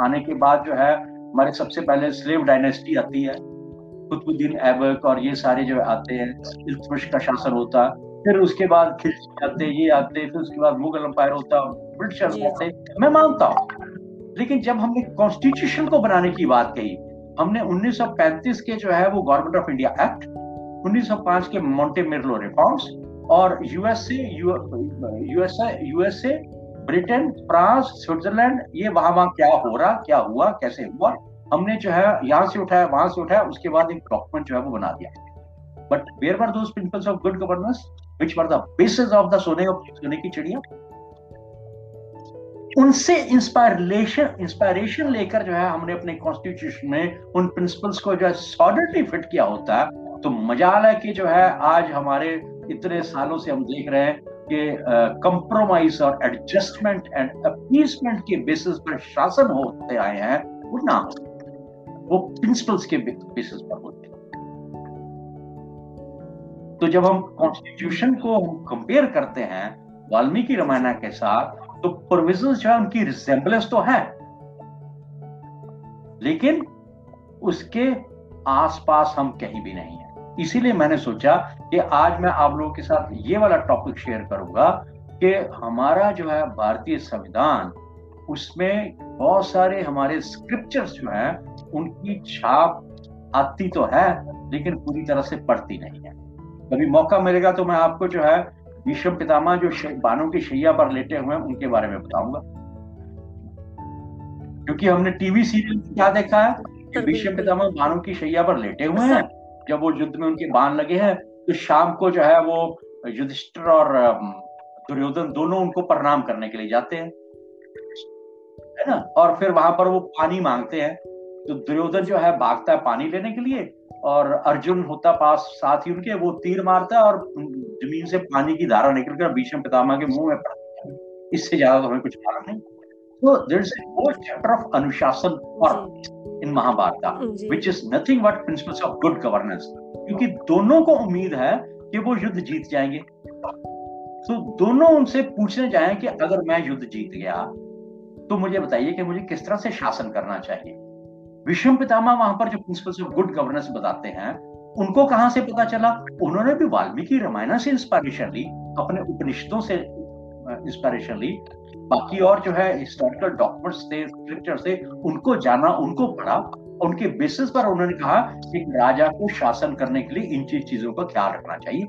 आने के बाद जो है हमारे सबसे पहले स्लेव डायनेस्टी आती है। कुतुबुद्दीन ऐबक और ये सारे जो आते हैं इल्तुतमिश का शासन होता फिर उसके बाद खिलजी आते ये आते फिर उसके बाद मुगल अंपायर होता ब्रिटिशर्स आते मैं मानता हूँ। लेकिन जब हमने कॉन्स्टिट्यूशन को बनाने की बात कही, हमने 1935 के जो है वो गवर्नमेंट ऑफ़ इंडिया एक्ट 1905 के मोंटे मिर्लो रिफॉर्म्स और USA USA USA Britain France Switzerland ये वहाँ वहाँ क्या हो रहा, क्या हुआ, कैसे हुआ, हमने जो है यहाँ से उठाया, वहाँ से उठाया, उसके बाद एक डॉक्यूमेंट जो है वो बना दिया। But where were those principles of good governance which were the basis of the सोने की चिड़िया? उनसे इंस्पायरेशन इंस्पायरेशन लेकर जो है हमने अपने कॉन्स्टिट्यूशन में उन प्रिंसिपल्स को जो है सॉलिडली फिट किया होता तो मजाल है कि जो है आज हमारे इतने सालों से हम देख रहे हैं कि कंप्रोमाइज और एडजस्टमेंट एंड अपीसमेंट के बेसिस पर शासन होते आए हैं, वो ना, वो प्रिंसिपल्स के बेसिस पर होते तो जब हम कॉन्स्टिट्यूशन को हम कंपेयर करते हैं, वाल्मीकि रामायण के साथ तो प्रोविज़न जो है, उनकी रिजेंबलेंस तो है। लेकिन उसके आसपास हम कहीं भी नहीं है। इसीलिए मैंने सोचा कि आज मैं आप लोगों के साथ ये वाला टॉपिक शेयर करूँगा कि हमारा जो है, भारतीय संविधान, उसमें बहुत सारे हमारे स्क्रिप्चर्स जो है, उनकी छाप आती तो है, लेकिन पूरी तरह से पढ़ती नहीं है। कभी मौका मिलेगा तो मैं आपको जो है विश्व पितामह जो बानों की शैया पर लेटे हुए हैं उनके बारे में बताऊँगा। क्योंकि हमने टीवी सीरियल क्या देखा है? कि विश्व पितामह बानों की शैया पर लेटे हुए हैं। जब वो युद्ध में उनके बाण लगे हैं तो शाम को जो है वो युधिष्ठिर और दुर्योधन दोनों उनको प्रणाम करने के लिए जाते हैं। है ना? और फिर वहाँ पर वो पानी मांगते हैं। तो दुर्योधन जो है भागता है पानी लेने के लिए और अर्जुन होता पास साथ ही उनके वो तीर मारता है और ज़मीन से पानी की धारा निकलकर भीष्म पितामह के मुँह में पड़ती है। इससे ज़्यादा तो हमें कुछ मालूम नहीं। तो there is a chapter of Anushasan और in Mahabharata which is nothing but principles of good governance क्योंकि दोनों को उम्मीद है कि वो युद्ध जीत जाएँगे। तो दोनों उनसे पूछने जाए कि अगर मैं युद्ध जीत गया तो मुझे बताइए कि मुझे किस तरह से शासन करना चाहिए। विश्व पितामह वहाँ पर जो प्रिंसिपल्स ऑफ़ गुड गवर्नेंस बताते हैं, उनको कहाँ से पता चला? उन्होंने भी वाल्मीकि रामायण से इंस्पायरेशन ली, अपने उपनिषदों से इंस्पायरेशन ली। बाकी और जो है हिस्टोरिकल डॉक्यूमेंट्स थे स्क्रिप्चर थे, उनको जाना, उनको पढ़ा। उनके बेसिस पर उन्होंने कहा कि राजा को शासन करने के लिए इन चीज़, चीज़ों का ख्याल रखना चाहिए।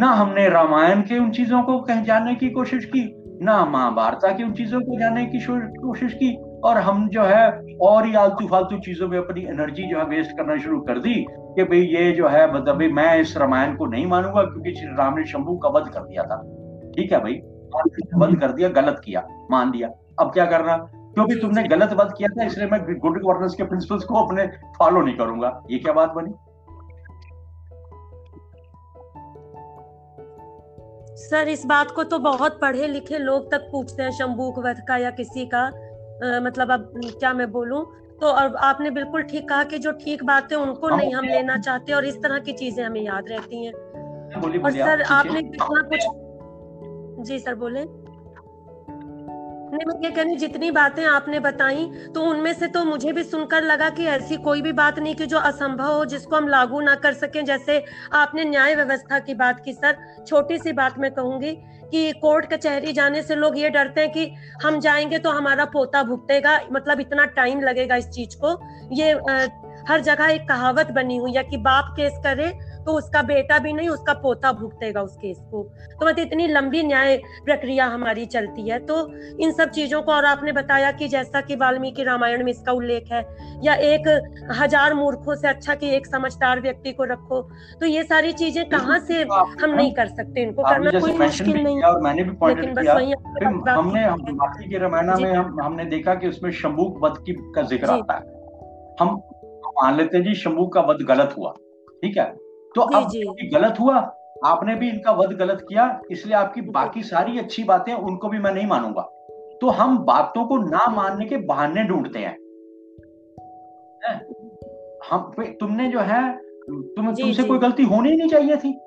ना हमने रामायण के उन चीज़ों को कहीं, जानने की कोशिश की, ना महाभारत की उन चीज़ों को जानने की कोशिश की और हम जो है और ही आलतू फालतू चीज़ों में अपनी एनर्जी जो है वेस्ट करना शुरू कर दी कि भाई ये जो है मतलब भाई मैं इस रामायण को नहीं मानूँगा क्योंकि श्री राम ने शंभू का वध कर दिया था। ठीक है भाई? वध कर दिया गलत किया मान लिया। अब क्या करना? क्योंकि तुमने गलत वध किया था इसलिए मैं गुड गवर्नेंस के प्रिंसिपल्स को अपने फॉलो नहीं करूँगा। ये क्या बात बनी? सर इस बात को तो बहुत पढ़े लिखे लोग तक पूछते हैं शंभूक वध का या किसी का। मतलब अब क्या मैं बोलूँ? तो और आपने बिल्कुल ठीक कहा कि जो ठीक बातें उनको नहीं हम लेना चाहते और इस तरह की चीज़ें हमें याद रहती हैं। और सर आपने कितना कुछ जी सर बोले। नहीं मैं ये कहनी जितनी बातें आपने बताई तो उनमें से तो मुझे भी सुनकर लगा कि ऐसी कोई भी बात नहीं कि जो असंभव हो जिसको हम लागू ना कर सकें। जैसे आपने न्याय व्यवस्था की बात की सर छोटी सी बात मैं कहूँगी कि कोर्ट कचहरी जाने से लोग ये डरते हैं कि हम जाएँगे तो हमारा पोता भुगतेगा मतलब इतना टाइम लगेगा इस चीज़ को। ये आ, हर जगह एक कहावत बनी हुई है कि बाप केस करे तो उसका बेटा भी नहीं उसका पोता भुगतेगा उस केस को। तो मतलब इतनी लंबी न्याय प्रक्रिया हमारी चलती है। तो इन सब चीज़ों को और आपने बताया कि जैसा कि वाल्मीकि रामायण में इसका उल्लेख है या एक हज़ार मूर्खों से अच्छा कि एक समझदार व्यक्ति को रखो तो ये सारी चीज़ें कहाँ से हम नहीं कर सकते इनको करना कोई मुश्किल नहीं। और मैंने भी लेकिन बस वही हमने वाल्मीकि रामायण में हम हमने देखा कि उसमें शंभू वध की का ज़िक्र आता है। हम मान लेते हैं जी शंभू का वध गलत हुआ ठीक है? तो अब गलत हुआ। आपने भी इनका वध गलत किया इसलिए आपकी बाकी सारी अच्छी बातें उनको भी मैं नहीं मानूँगा। तो हम बातों को ना मानने के बहाने ढूंढते हैं। हम तुमने जो है तुम तुमसे कोई गलती होनी ही नहीं चाहिए थी।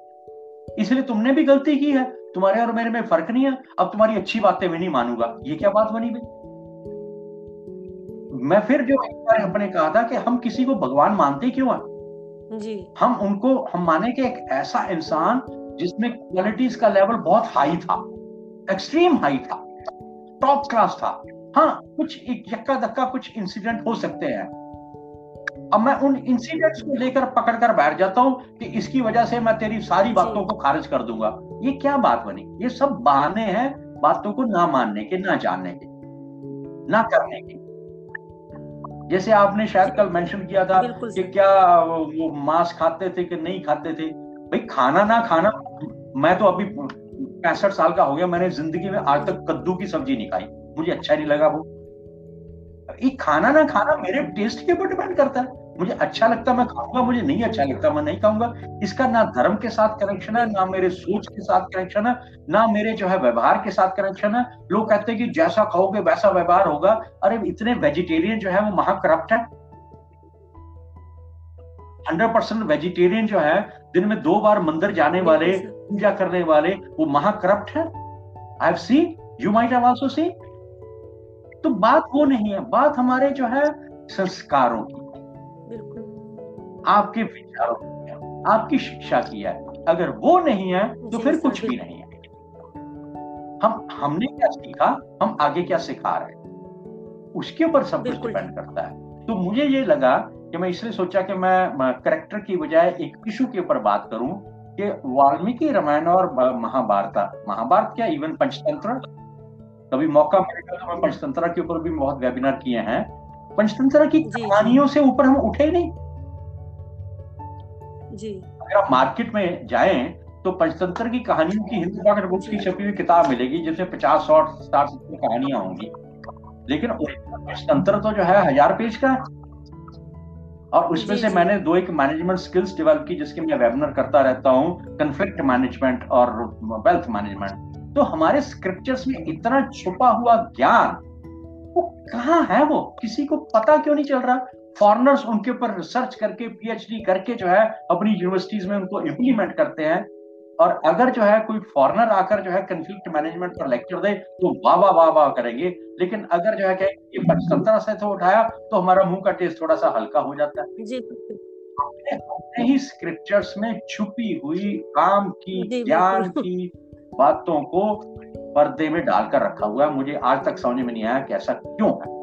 इसलिए तुमने भी गलती की है। तुम्हारे और मेरे में फ़र्क नहीं है। अब तुम्हारी अच्छी बातें भी नहीं मानूँगा। ये क्या बात बनी भाई मैं फिर जो एक बार अपने कहा था कि हम किसी को भगवान मानते क्यों हैं? जी। हम उनको हम माने कि एक ऐसा इंसान जिसमें क्वालिटीज का लेवल बहुत हाई था एक्सट्रीम हाई था टॉप क्लास था। हाँ कुछ एक यक्का दक्का कुछ इंसिडेंट हो सकते हैं। अब मैं उन इंसिडेंट्स को लेकर पकड़ कर बैठ जाता हूँ कि इसकी वजह से मैं तेरी सारी बातों को खारिज कर दूँगा। ये क्या बात बनी? ये सब बहाने हैं बातों को ना मानने के ना जानने के ना करने के। जैसे आपने शायद कल मेंशन किया था कि क्या वो मांस खाते थे कि नहीं खाते थे? भाई खाना ना खाना मैं तो अभी पैंसठ साल का हो गया मैंने ज़िंदगी में आज तक कद्दू की सब्ज़ी नहीं खाई। मुझे अच्छा नहीं लगा वो। ये खाना ना खाना मेरे टेस्ट के ऊपर डिपेंड करता है। मुझे अच्छा लगता मैं खाऊँगा मुझे नहीं अच्छा लगता मैं नहीं खाऊँगा। इसका ना धर्म के साथ कनेक्शन है ना मेरे सोच के साथ कनेक्शन है ना मेरे जो है व्यवहार के साथ कनेक्शन है। लोग कहते हैं कि जैसा खाओगे वैसा व्यवहार होगा। अरे इतने वेजिटेरियन जो है वो महाकरप्ट है। हंड्रेड परसेंट वेजिटेरियन जो है दिन में दो बार मंदिर जाने वाले पूजा करने वाले वो महाकरप्ट है। I have seen you might have also seen तो बात वो नहीं है बात हमारे जो है संस्कारों की। आपके विचारों की है आपकी शिक्षा की है। अगर वो नहीं है तो फिर कुछ भी नहीं है। हम हमने क्या सीखा? हम आगे क्या सिखा रहे हैं? उसके ऊपर सब कुछ डिपेंड करता है। तो मुझे ये लगा कि मैं इसलिए सोचा कि मैं करेक्टर की बजाय एक इशू के ऊपर बात करूँ कि वाल्मीकि रामायण और महाभारत महाभारत क्या इवन पंचतंत्र? कभी मौका मिलेगा तो मैं पंचतंत्र के ऊपर भी बहुत वेबिनार किए हैं। पंचतंत्र की कहानियों से ऊपर हम उठे नहीं। जी। अगर आप मार्केट में जाएँ तो पंचतंत्र की कहानियों की हिंदू पाकर बुक्स की छपी हुई किताब मिलेगी जिसमें पचास सौ साठ सत्तर कहानियाँ होंगी। लेकिन पंचतंत्र तो जो है हज़ार पेज का और उसमें से मैंने दो एक मैनेजमेंट स्किल्स डेवलप की जिसके मैं वेबिनार करता रहता हूँ कंफ्लिक्ट मैनेजमेंट और वेल्थ मैनेजमेंट तो हमारे स्क्रिप्चर्स में इतना छुपा हुआ ज्ञान वो कहाँ है वो? किसी को पता क्यों नहीं चल रहा? फॉरनर्स उनके ऊपर रिसर्च करके पीएचडी करके जो है अपनी यूनिवर्सिटीज में उनको इम्प्लीमेंट करते हैं। और अगर जो है कोई फॉरनर आकर जो है कंफ्लिक्ट मैनेजमेंट पर लेक्चर दे तो वाह वाह वाह वाह करेंगे। लेकिन अगर जो है कि पंचतंत्र से तो उठाया तो हमारा मुँह का टेस्ट थोड़ा सा हल्का हो जाता है। जी अपने ही स्क्रिप्चर्स में छुपी हुई काम की ज्ञान की बातों को पर्दे में डालकर रखा हुआ है। मुझे आज तक समझ में नहीं आया कि ऐसा क्यों है।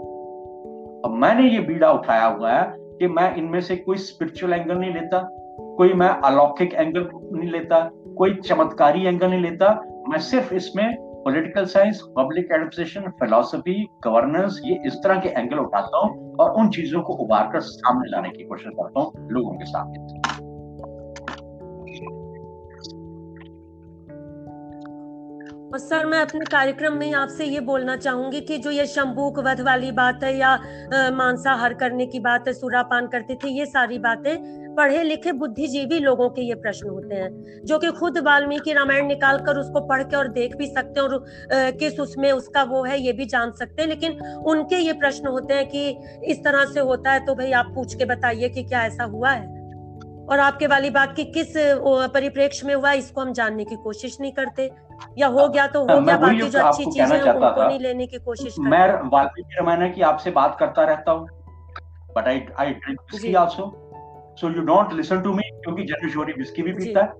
अब मैंने ये बीड़ा उठाया हुआ है कि मैं इनमें से कोई स्पिरिचुअल एंगल नहीं लेता, कोई मैं अलौकिक एंगल नहीं लेता, कोई चमत्कारी एंगल नहीं लेता। मैं सिर्फ़ इसमें political science public administration philosophy governance ये इस तरह के एंगल उठाता हूँ और उन चीज़ों को उबार कर सामने लाने की कोशिश करता हूँ लोगों के सामने। और सर, मैं अपने कार्यक्रम में आपसे ये बोलना चाहूँगी कि जो ये शंभूक वध वाली बात है या मांसाहार करने की बात है, सुरापान करते थे, ये सारी बातें पढ़े लिखे बुद्धिजीवी लोगों के ये प्रश्न होते हैं, जो कि खुद वाल्मीकि रामायण निकाल कर उसको पढ़ के और देख भी सकते हैं और किस उसमें उसका वो है ये भी जान सकते हैं, लेकिन उनके ये प्रश्न होते हैं कि इस तरह से होता है तो भाई आप पूछ के बताइए कि क्या ऐसा हुआ है? और आपके वाली बात की किस परिप्रेक्ष्य में हुआ, इसको हम जानने की कोशिश नहीं करते। या हो गया तो हो गया बाकी जो अच्छी चीज़ें उनको नहीं लेने की कोशिश मैं वाल्मीकि रामायण की आपसे बात करता रहता हूँ but I I drink also so you don't listen to me क्योंकि जनरेशोरी विस्की भी पीता है।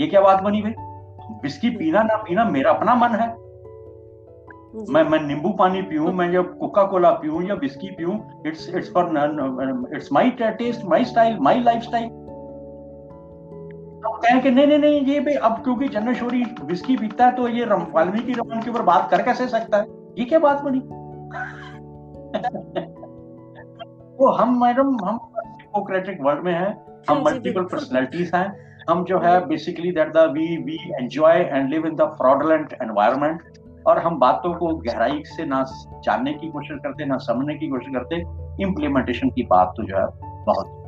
ये क्या बात बनी भाई? विस्की पीना ना पीना मेरा अपना मन है। मैं मैं नींबू पानी पीऊं मैं जब कोका कोला पीऊं या बिस्की पीऊं it's it's for it's my taste my style my lifestyle कहें कि नहीं नहीं नहीं ये भाई अब क्योंकि जनरेशोरी विस्की पीता है तो ये वाल्मीकि रामायण के ऊपर बात कर कैसे सकता है? ये क्या बात बनी? तो हम मैडम हम हिपोक्रेटिक वर्ल्ड में हैं हम मल्टीपल पर्सनैलिटीज हैं हम जो है basically that the we we enjoy and live in the fraudulent environment और हम बातों को गहराई से ना जानने की कोशिश करते ना समझने की कोशिश करते इम्प्लीमेंटेशन की बात तो जो है बहुत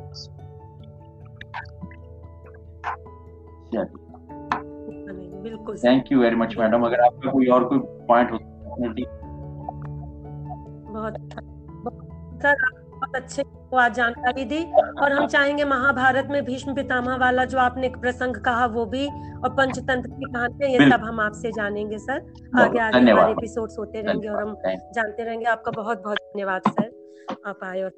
बिल्कुल thank you very much madam अगर आपका कोई और कोई पॉइंट हो बहुत सर बहुत अच्छे को आज जानकारी दी। और हम चाहेंगे महाभारत में भीष्म पितामह वाला जो आपने एक प्रसंग कहा वो भी और पंचतंत्र की कहानी ये सब हम आपसे जानेंगे सर। आगे आगे हमारे एपिसोड होते रहेंगे और हम जानते रहेंगे। आपका बहुत बहुत धन्यवाद सर। आप आए और